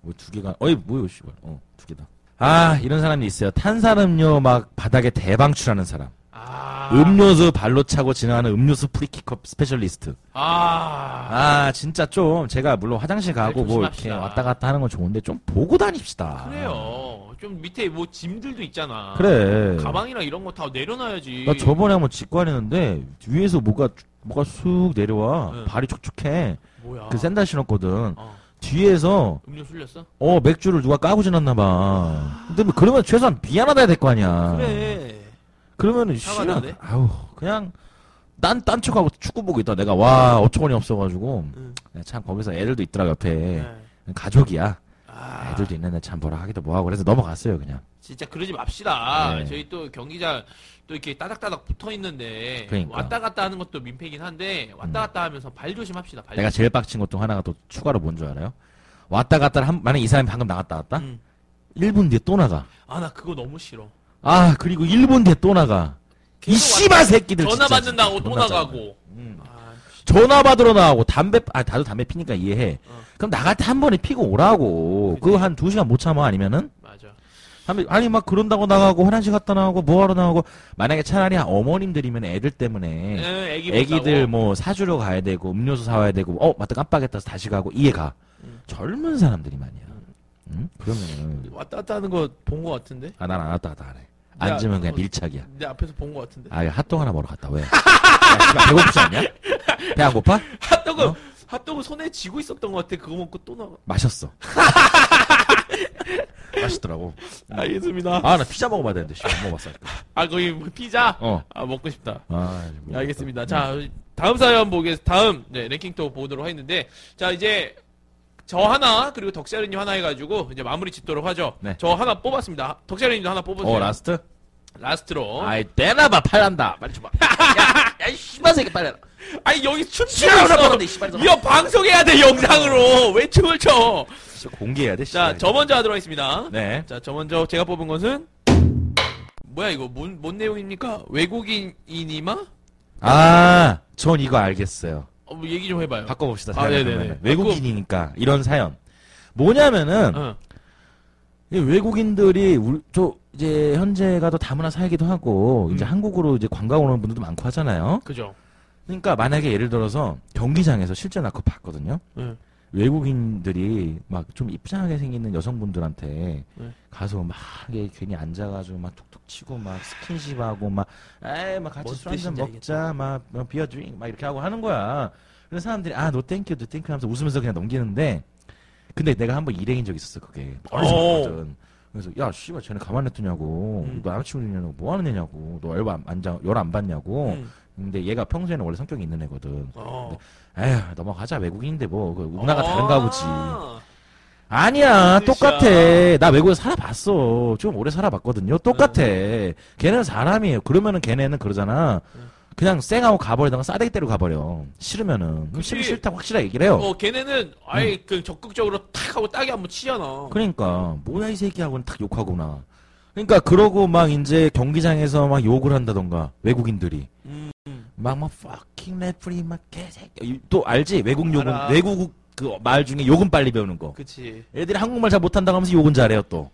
뭐두 개가 어이 뭐요 씨발. 어 두 개다. 아 이런 사람이 있어요. 탄산음료 막 바닥에 대방출하는 사람 아, 음료수 발로 차고 지나가는 음료수 프리킥컵 specialist 아, 아 진짜 좀 제가 물론 화장실 가고 네, 뭐 이렇게 조심합시다. 왔다 갔다 하는 건 좋은데 좀 보고 다닙시다 그래요. 좀 밑에 뭐 짐들도 있잖아. 그래 가방이랑 이런 거 다 내려놔야지. 나 저번에 한번 직관했는데 위에서 뭐가 뭐가 쑥 내려와 네. 발이 촉촉해 뭐야? 그 샌들 신었거든 어, 뒤에서 음료수 흘렸어? 어 맥주를 누가 까고 지났나 봐 근데 뭐 그러면 최소한 미안하다 해야 될 거 아니야 그래. 그러면은? 씨발, 아우 그냥 난 딴 척하고 축구 보고 있다 내가 와 어처구니 없어가지고 응. 네, 참 거기서 애들도 있더라 옆에 네. 가족이야 아, 애들도 있는데 참 뭐라 하기도 뭐하고 그래서 넘어갔어요 그냥 진짜 그러지 맙시다. 네. 저희 또 경기장 또 이렇게 따닥따닥 붙어 있는데 그러니까. 왔다 갔다 하는 것도 민폐긴 한데 왔다 갔다 하면서 발 조심합시다. 발 내가 제일 빡친 것 중 하나가 또 추가로 뭔 줄 알아요? 왔다 갔다 한 만약 이 사람이 방금 나갔다 왔다? 음. 1분 뒤에 또 나가 아, 나 그거 너무 싫어. 아 그리고 1분 뒤에 또 나가 이 씨발 새끼들 전화 진짜, 받는다고 또 존나. 나가고. 음. 아, 전화 받으러 나가고 담배 아 다들 담배 피니까 이해해 어. 그럼 나갈 때 한 번에 피고 오라고. 그거 한 두 시간 못 참아 아니면은 맞아. 담배- 아니 막 그런다고 나가고 화장실 갔다 나가고 뭐하러 나가고 만약에 차라리 어머님들이면 애들 때문에 에, 애기 애기들 본다고. 뭐 사주러 가야 되고 음료수 사와야 되고 어 맞다 깜빡했다 다시 가고 이해가 음. 젊은 사람들이 말이야 응? 그러면은 왔다 갔다 하는 거 본 거 같은데? 아난 안 왔다 갔다 안해 야, 앉으면 그냥 어, 밀착이야 내 앞에서 본 거 같은데? 아 핫도그 하나 먹으러 갔다 왜 야, 씨발, 배고프지 않냐? 배 안 고파? 핫도그, 어? 핫도그 손에 쥐고 있었던 것 같아. 그거 먹고 또 나가. 마셨어 *laughs* 맛있더라고 알겠습니다. 아 나 피자 먹어봐야 되는데 씨 안 먹어봤어 아, 거기 뭐 피자? 어. 아, 먹고 싶다. 아, 네, 알겠습니다. 자, 다음 사연 보겠, 다음, 네, 랭킹 또 보도록 하겠는데, 자, 이제, 저 하나, 그리고 덕세르님 하나 해가지고, 이제 마무리 짓도록 하죠. 네. 저 하나 뽑았습니다. 덕세르님도 하나 뽑으세요. 어 last? last로. 아이 때나봐 팔란다 빨리 줘봐 야, 야이 씨발 새끼 빨리 아니, 여기 춤추고 있어. 나빠는데 씨발 좀. 이거 방송해야 돼, 영상으로. 왜 춤을 춰? 진짜 공개해야 돼 자, 씨발. 저 먼저 하도록 하겠습니다. 네 자, 저 먼저 제가 뽑은 것은, 뭐야, 이거, 뭔, 뭔 내용입니까? 외국인이니마? 아, 전 이거 알겠어요. 어, 뭐 얘기 좀 해봐요. 바꿔봅시다. 아, 네네네. 외국인이니까 이런 사연. 뭐냐면은 어, 이 외국인들이 우리, 저 이제 현재가 더 다문화 살기도 하고 이제 음. 한국으로 이제 관광 오는 분들도 많고 하잖아요. 그죠. 그러니까 만약에 예를 들어서 경기장에서 실제 나 그거 봤거든요. 응. 외국인들이 막좀 이쁘장하게 생기는 여성분들한테 네. 가서 막 이게 괜히 앉아가지고 막 툭툭 치고 막 스킨십하고 막 에이 막 같이 뭔술 한잔 먹자 막 beer drink 막 이렇게 하고 하는 거야. 그래서 사람들이 아 no thank you no thank you 하면서 웃으면서 그냥 넘기는데 근데 내가 한번 일행인 적 있었어 그게 오. 봤거든. 그래서 야 씨발 쟤네 가만 냅두냐고 음. 너 남자친구 있냐고 뭐 하는 애냐고 너 열열안 받냐고 음. 근데 얘가 평소에는 원래 성격이 있는 애거든. 어. 에휴 넘어가자. 외국인인데 뭐. 그 문화가 다른가 보지. 아. 아니야 무슨 똑같아? 나 외국에 살아봤어. 좀 오래 살아봤거든요. 똑같아. 걔네는 사람이에요. 그러면은 걔네는 그러잖아. 응. 그냥 쌩하고 가버리다가 싸대기 때리고 가버려. 싫으면은. 그럼 싫으면 그치. 싫다고 확실하게 얘기를 해요. 어, 걔네는 아예 그 적극적으로 탁 하고 딱이 한번 치잖아. 그러니까. 뭐야 이 새끼하고는 딱 욕하구나. 그러니까 그러고 막 이제 경기장에서 막 욕을 한다던가 외국인들이. 음. 막막 fucking referee 막 개새끼. 또 알지? 외국 욕은 알아. 외국 그 말 중에 욕은 빨리 배우는 거. 그치. 애들이 한국말 잘 못한다고 하면서 욕은 잘해요 또.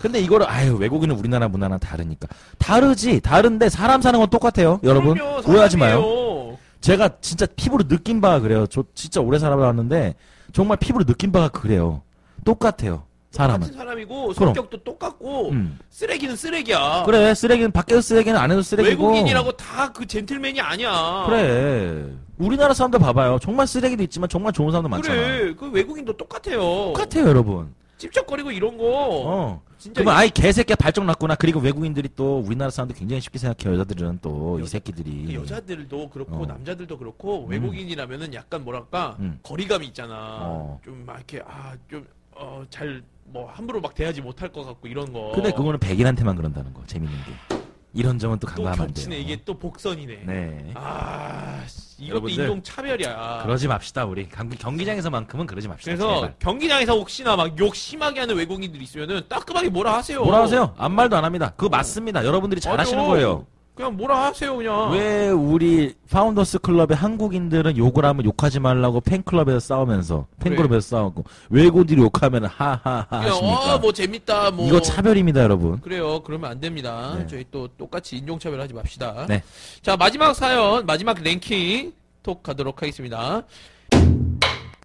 근데 이거를 아유 외국인은 우리나라 문화랑 다르니까. 다르지. 다른데 사람 사는 건 똑같아요 여러분. 그럼요, 오해하지 마요. 사람이에요. 제가 진짜 피부로 느낀 바가 그래요. 저 진짜 오래 살아봤는데 정말 피부로 느낀 바가 그래요. 똑같아요 사람은 같은 사람이고. 성격도 똑같고 음. 쓰레기는 쓰레기야. 그래 쓰레기는 밖에서 쓰레기는 안에서 쓰레기고 외국인이라고 다 그 젠틀맨이 아니야. 그래 우리나라 사람들 봐봐요 정말 쓰레기도 있지만 정말 좋은 사람도 많잖아 그래. 그 외국인도 똑같아요. 똑같아요 여러분 찝쩍거리고 이런 거. 어 진짜 그러면 아이 개새끼야 발정 났구나. 그리고 외국인들이 또 우리나라 사람들 굉장히 쉽게 생각해요. 여자들은 또 이 새끼들이. 그 여자들도 그렇고 어. 남자들도 그렇고 음. 외국인이라면은 약간 뭐랄까 음. 거리감이 있잖아. 어. 좀막 이렇게 아좀 어 잘 뭐 함부로 막 대하지 못할 것 같고 이런 거. 근데 그거는 백인한테만 그런다는 거. 재밌는 게. 이런 점은 또 또 간과하면 안. 겹치네 이게 또 복선이네. 네. 아 씨, 이것도 여러분들, 인종 차별이야. 그러지 맙시다 우리 경기, 경기장에서만큼은 그러지 맙시다. 그래서 제발. 경기장에서 혹시나 막 욕 심하게 하는 외국인들 있으면은 따끔하게 뭐라 하세요. 뭐라 하세요? 아무 말도 안 합니다. 그거 맞습니다. 여러분들이 잘하시는. 거예요. 그냥 뭐라 하세요 그냥. 왜 우리 파운더스 클럽의 한국인들은 욕을 하면 욕하지 말라고 팬클럽에서 싸우면서 팬클럽에서 싸우고 외국인들이 욕하면 하하하 그냥 하십니까? 어뭐 재밌다 뭐. 이거 차별입니다, 여러분. 그래요. 그러면 안 됩니다. 네. 저희 또 똑같이 인종차별 하지 맙시다. 네. 자, 마지막 사연, 마지막 랭킹 톡 가도록 하겠습니다.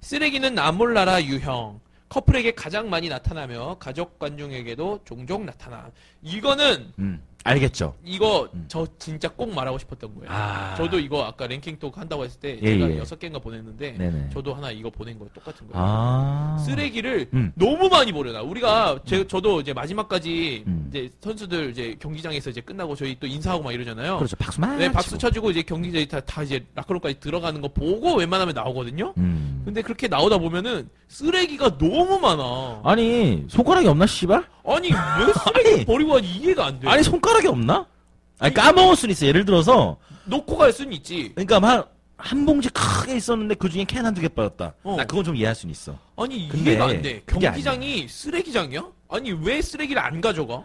쓰레기는 나몰라라 유형. 커플에게 가장 많이 나타나며 가족 관중에게도 종종 나타나. 이거는 음. 알겠죠. 이거 음. 저 진짜 꼭 말하고 싶었던 거예요. 아. 저도 이거 아까 랭킹 톡 한다고 했을 때 예, 제가 예. 여섯 개인가 보냈는데 네네. 저도 하나 이거 보낸 거 똑같은 거예요. 아. 쓰레기를 음. 너무 많이 버려놔. 우리가 제, 저도 이제 마지막까지 음. 이제 선수들 이제 경기장에서 이제 끝나고 저희 또 인사하고 막 이러잖아요. 그렇죠. 박수 막. 네, 박수. 쳐주고 이제 경기장에 다, 다 이제 라커룸까지 들어가는 거 보고 웬만하면 나오거든요. 음. 근데 그렇게 나오다 보면은 쓰레기가 너무 많아. 아니, 손가락이 없나, 씨발? 아니 왜 쓰레기 *laughs* 아니. 버리고 가지 이해가 안 돼. 아니, 손가락이 없나? 아니, 까먹을 수는 있어. 예를 들어서, 놓고 갈 수는 있지. 그러니까 한, 한 봉지 크게 있었는데 그 중에 캔 한 두 개 빠졌다. 어. 나 그건 좀 이해할 수는 있어. 아니 근데 이해가 안 돼. 그게 경기장이 쓰레기장이야? 아니 왜 쓰레기를 안 가져가?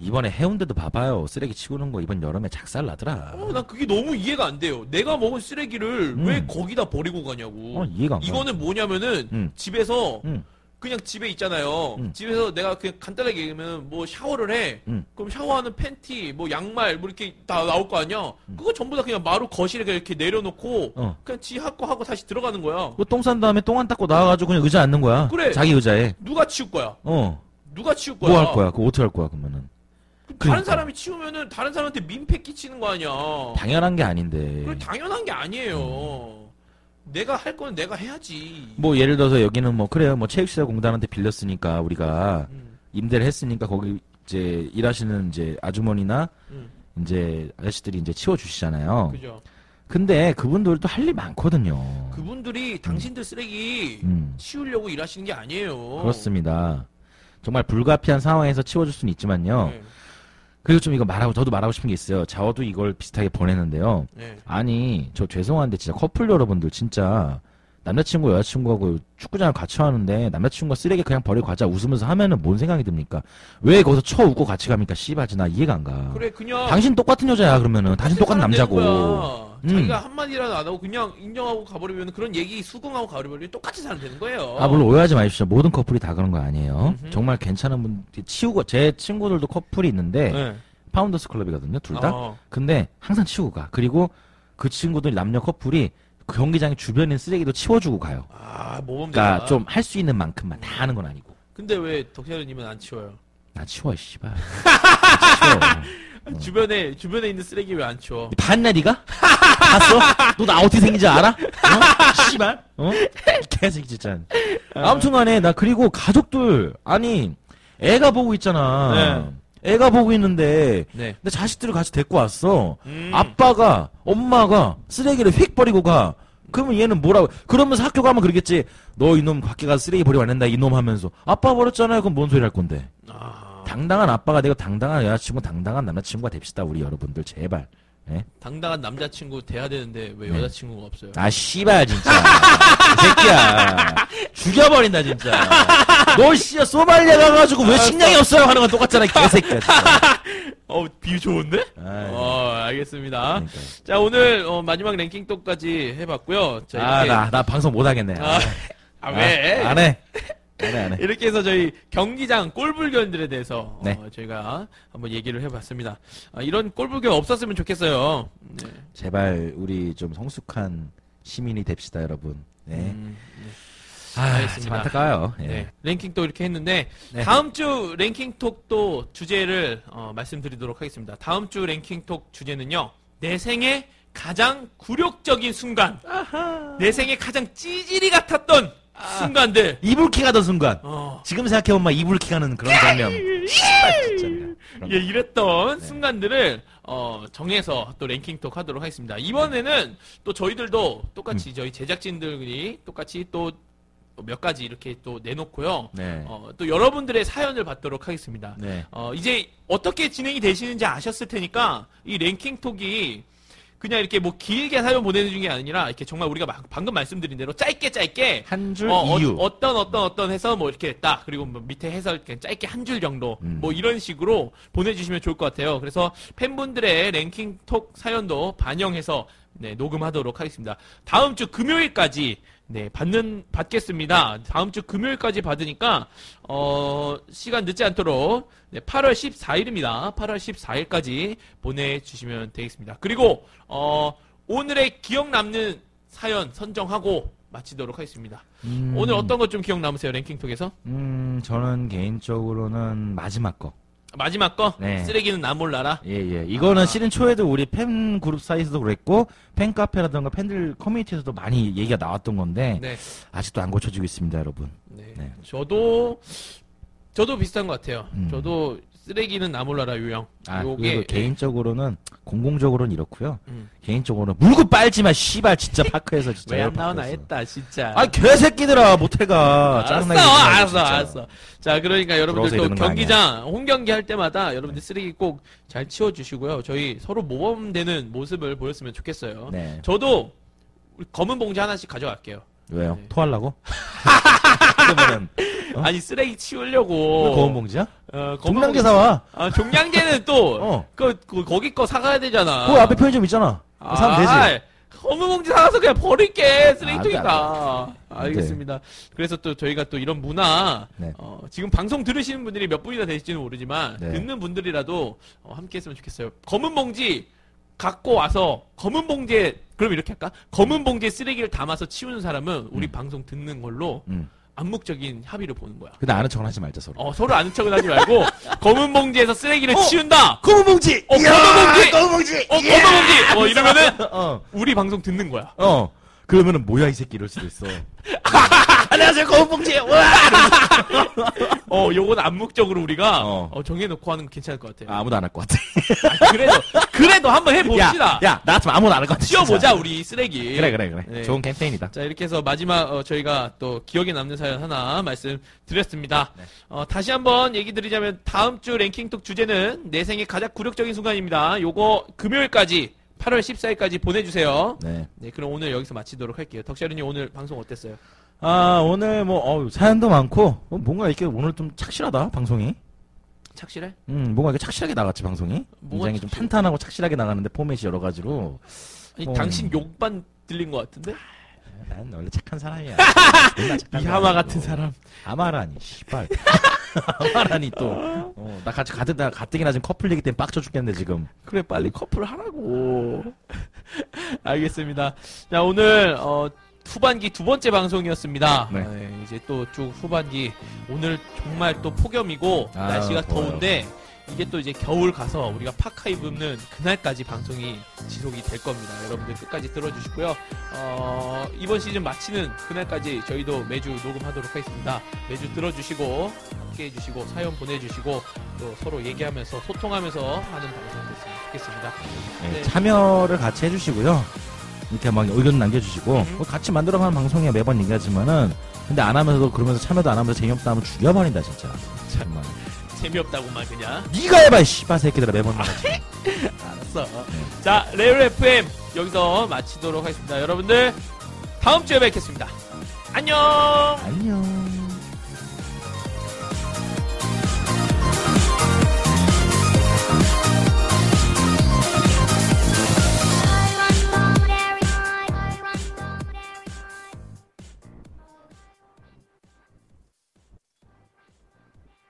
이번에 해운대도 봐봐요. 쓰레기 치우는 거 이번 여름에 작살 나더라. 어, 난 그게 너무 이해가 안 돼요. 내가 먹은 쓰레기를 음. 왜 거기다 버리고 가냐고. 어, 이해가 안 가. 이거는 뭐냐면은 음. 집에서 음. 그냥 집에 있잖아요. 음. 집에서 내가 그냥 간단하게 얘기하면 뭐 샤워를 해. 음. 그럼 샤워하는 팬티, 뭐 양말, 뭐 이렇게 다 나올 거 아니야. 그거 전부 다 그냥 마루 거실에 그냥 이렇게 내려놓고 어. 그냥 지 하고 하고 다시 들어가는 거야. 그 똥 싼 다음에 똥 안 닦고 나와가지고 그냥 의자 앉는 거야. 그래. 자기 의자에. 누가 치울 거야? 어. 누가 치울 거야? 뭐 할 거야? 그거 어떻게 할 거야, 그러면은? 다른 그러니까. 사람이 치우면은 다른 사람한테 민폐 끼치는 거 아니야. 당연한 게 아닌데. 그래 당연한 게 아니에요. 내가 할 거는 내가 해야지. 뭐 예를 들어서 여기는 뭐 그래요. 뭐 체육시설 공단한테 빌렸으니까 우리가 음, 임대를 했으니까 거기 이제 일하시는 이제 아주머니나 음, 이제 아저씨들이 이제 치워 주시잖아요. 그죠. 근데 그분들도 할 일 많거든요. 그분들이 당신들 쓰레기 음. 치우려고 일하시는 게 아니에요. 그렇습니다. 정말 불가피한 상황에서 치워줄 수는 있지만요. 네, 그리고 좀 이거 말하고 저도 말하고 싶은 게 있어요. 저도 이걸 비슷하게 보냈는데요. 네. 아니 저 죄송한데 진짜 커플 여러분들 진짜 남자친구 여자친구하고 축구장을 같이 하는데 남자친구가 쓰레기 그냥 버리고 가자 웃으면서 하면은 뭔 생각이 듭니까? 왜 거기서 쳐 웃고 같이 갑니까? 씨발지 나 이해가 안 가. 그래 그냥 당신 똑같은 여자야 그러면은 당신 똑같은 남자고. 음. 자기가 한마디라도 안 하고 그냥 인정하고 가버리면 그런 얘기 수긍하고 가버리면 똑같이 사람 되는 거예요. 아 물론 오해하지 마십시오. 모든 커플이 다 그런 거 아니에요. 음흠. 정말 괜찮은 분 치우고 제 친구들도 커플이 있는데 네. 파운더스 클럽이거든요 둘 다. 어. 근데 항상 치우고 가. 그리고 그 친구들 남녀 커플이 그 경기장 주변에 쓰레기도 치워주고 가요. 아 모범. 그러니까 좀 할 수 있는 만큼만 다 하는 건 아니고. 근데 왜 덕혜련님은 안 치워요? 나 치워, 이 씨발. 나 치워. *laughs* 주변에 주변에 있는 쓰레기 왜 안 치워? 봤냐, 니가? 봤어? 너 나 어떻게 생긴지 알아? 어? 씨발? 어? 개새끼, 진짜. 아무튼 간에, 나 그리고 가족들, 아니, 애가 보고 있잖아. 애가 보고 있는데, 네. 내 자식들을 같이 데리고 왔어. 음. 아빠가, 엄마가 쓰레기를 휙 버리고 가. 그러면 얘는 뭐라고, 그러면서 학교 가면 그러겠지. 너 이놈 밖에 가서 쓰레기 버리고 왔는다, 이놈 하면서. 아빠 버렸잖아요. 그럼 뭔 소리 할 건데. 아, 당당한 아빠가 되고 당당한 여자친구, 당당한 남자친구가 됩시다, 우리 여러분들, 제발. 예? 당당한 남자친구 돼야 되는데 왜 네. 여자친구가 없어요? 아, 씨발, 진짜. 이 새끼야. 죽여버린다, 진짜. 너, 씨야, 소말리아 가가지고 왜 식량이 없어요? 하는 건 똑같잖아, 이 개새끼야, 진짜. 어 비유 좋은데? 아이, 어 알겠습니다. 그러니까요. 자 오늘 어, 마지막 랭킹 똑까지 해봤고요. 자, 아, 이렇게- 나, 나 방송 못하겠네. 아, 아, 왜? 안 해. 안 해, 안 해. 이렇게 해서 저희 경기장 꼴불견들에 대해서 네. 어, 저희가 한번 얘기를 해봤습니다. 아, 이런 꼴불견 없었으면 좋겠어요. 네. 제발, 우리 좀 성숙한 시민이 됩시다, 여러분. 네. 음, 네. 아, 알겠습니다. 참 안타까워요. 예. 네. 랭킹 또 이렇게 했는데 네. 다음 주 랭킹 톡도 주제를 어, 말씀드리도록 하겠습니다. 다음 주 랭킹 톡 주제는요. 내 생애 가장 굴욕적인 순간. 내 생애 가장 찌질이 같았던 순간들. 이불킥 하던 순간. 어, 지금 생각해보면 이불킥 하는 그런 장면. 씨발, 진짜. 그런 예, 이랬던 네. 순간들을 어, 정해서 또 랭킹톡 하도록 하겠습니다. 이번에는 또 저희들도 음. 똑같이 저희 제작진들이 똑같이 또 몇 가지 이렇게 또 내놓고요. 네. 어, 또 여러분들의 사연을 받도록 하겠습니다. 네. 어, 이제 어떻게 진행이 되시는지 아셨을 테니까 이 랭킹 톡이 그냥 이렇게 뭐 길게 사연 보내는 게 아니라 이렇게 정말 우리가 막 방금 말씀드린 대로 짧게 짧게 한줄 어, 이유. 어, 떤 어떤 어떤 해서 뭐 이렇게 했다. 그리고 뭐 밑에 해서 이렇게 짧게 한 줄 정도 음. 뭐 이런 식으로 보내주시면 좋을 것 같아요. 그래서 팬분들의 랭킹 톡 사연도 반영해서 네, 녹음하도록 하겠습니다. 다음 주 금요일까지 네, 받는 받겠습니다. 다음 주 금요일까지 받으니까 어, 시간 늦지 않도록 네, 8월 14일입니다. 8월 14일까지 보내주시면 되겠습니다. 그리고 어, 오늘의 기억 남는 사연 선정하고 마치도록 하겠습니다. 음, 오늘 어떤 것 좀 기억 남으세요? 랭킹톡에서? 음, 저는 개인적으로는 마지막 거. 마지막 거 네. 쓰레기는 나 몰라라. 예, 예. 이거는 아. 시즌 초에도 우리 팬 그룹 사이에서도 그랬고, 팬 카페라든가 팬들 커뮤니티에서도 많이 얘기가 나왔던 건데, 네. 아직도 안 고쳐지고 있습니다, 여러분. 네. 네. 저도 저도 비슷한 것 같아요. 음. 저도 쓰레기는 나 몰라라 유형. 아, 그리고 개인적으로는, 공공적으로는 이렇고요. 음. 개인적으로는, 물고 빨지 마, 씨발, 진짜 파크에서 진짜. 왜 안 나오나 파크에서. 했다 진짜. 아, 개새끼들아. 알았어, 짜증나게 마, 알았어, 진짜. 알았어. 자, 그러니까 여러분들 또 경기장, 홈 경기 할 때마다 여러분들 쓰레기 꼭 잘 치워주시고요. 저희 서로 모범되는 모습을 보였으면 좋겠어요. 네. 저도 검은 봉지 하나씩 가져갈게요. 왜요? 네. 토하려고? *laughs* 그러면은, 어? 아니 쓰레기 왜 치우려고. 검은 봉지야? 어, 검은 종량제 봉지- 사와. 아, 종량제는 또, *laughs* 어. 그, 그, 거기 거 사가야 되잖아. 그 앞에 편의점 있잖아. 사면 되지. 아, 검은 봉지 사가서 그냥 버릴게. 안 쓰레기통이다. 돼, 알겠습니다. 그래서 또 저희가 또 이런 문화, 네. 어, 지금 방송 들으시는 분들이 몇 분이나 되실지는 모르지만, 네. 듣는 분들이라도 어, 함께 했으면 좋겠어요. 검은 봉지 갖고 와서, 검은 봉지에, 그럼 이렇게 할까? 검은 봉지에 쓰레기를 담아서 치우는 사람은 우리 음. 방송 듣는 걸로 응. 암묵적인 합의를 보는 거야. 근데 아는 척은 하지 말자, 서로. 어, 서로 아는 척은 하지 말고, *laughs* 검은 봉지에서 쓰레기를 어! 치운다! 검은 봉지! 어, 검은 봉지! 검은 봉지! 어, 검은 봉지! 어, 이러면은, *laughs* 어, 우리 방송 듣는 거야. 어. 그러면은 뭐야 이 새끼 이럴 수도 있어. *laughs* 안녕하세요 봉지. 와! 어, 요건 암묵적으로 우리가 어. 어, 정해놓고 하는 거 괜찮을 것 같아요. 아무도 안 할 것 같아. 아, 그래도 그래도 한번 해봅시다. 야, 야, 나 같으면 아무도 안 할 것 같아. 진짜. 치워보자 우리 쓰레기. 그래, 그래, 그래. 네. 좋은 캠페인이다. 자 이렇게 해서 마지막 어, 저희가 또 기억에 남는 사연 하나 말씀드렸습니다. 네. 어, 다시 한번 얘기 드리자면 다음 주 랭킹톡 주제는 내 생의 가장 굴욕적인 순간입니다. 요거 금요일까지 8월 14일까지 보내주세요. 네. 네, 그럼 오늘 여기서 마치도록 할게요. 덕샤르님 오늘 방송 어땠어요? 아, 오늘 뭐, 어우, 사연도 많고, 어, 뭔가 이렇게 오늘 좀 착실하다, 방송이. 착실해? 음, 뭔가 이렇게 착실하게 나갔지, 방송이. 뭐가 굉장히 좀 착실해? 탄탄하고 착실하게 나가는데, 포맷이 여러 가지로. 아니, 어. 당신 욕반 들린 것 같은데? 난 원래 착한 사람이야. *laughs* 존나 착한 이 하마 사람이고. 같은 사람. 하마라니, 씨발. *laughs* 하마라니 또. 어, 나 같이 가뜩, 나 가뜩이나 지금 커플 얘기 때문에 빡쳐 죽겠는데, 지금. 그래 빨리 커플 하라고. *laughs* 알겠습니다. 자 오늘 어, 후반기 두 번째 방송이었습니다. 네. 네, 이제 또 쭉 후반기 오늘 정말 또 폭염이고 아, 날씨가 더워요. 더운데 이게 또 이제 겨울 가서 우리가 파카 입는 그날까지 방송이 지속이 될 겁니다. 여러분들 끝까지 들어주시고요. 어, 이번 시즌 마치는 그날까지 저희도 매주 녹음하도록 하겠습니다. 매주 들어주시고 함께 해주시고 사연 보내주시고 또 서로 얘기하면서 소통하면서 하는 방송 됐으면 좋겠습니다. 네, 네. 참여를 같이 해주시고요. 이렇게 막 의견 남겨주시고, 음. 뭐 같이 만들어가는 방송이야 매번 얘기하지만은, 근데 안 하면서도 그러면서 참여도 안 하면서 재미없다 하면 죽여버린다, 진짜. 정말. 재미없다고만 그냥 니가 해봐, 이 씨발 새끼들아, 매번. *laughs* 알았어. 자 레올 FM 여기서 마치도록 하겠습니다. 여러분들 다음 주에 뵙겠습니다. 안녕. 안녕.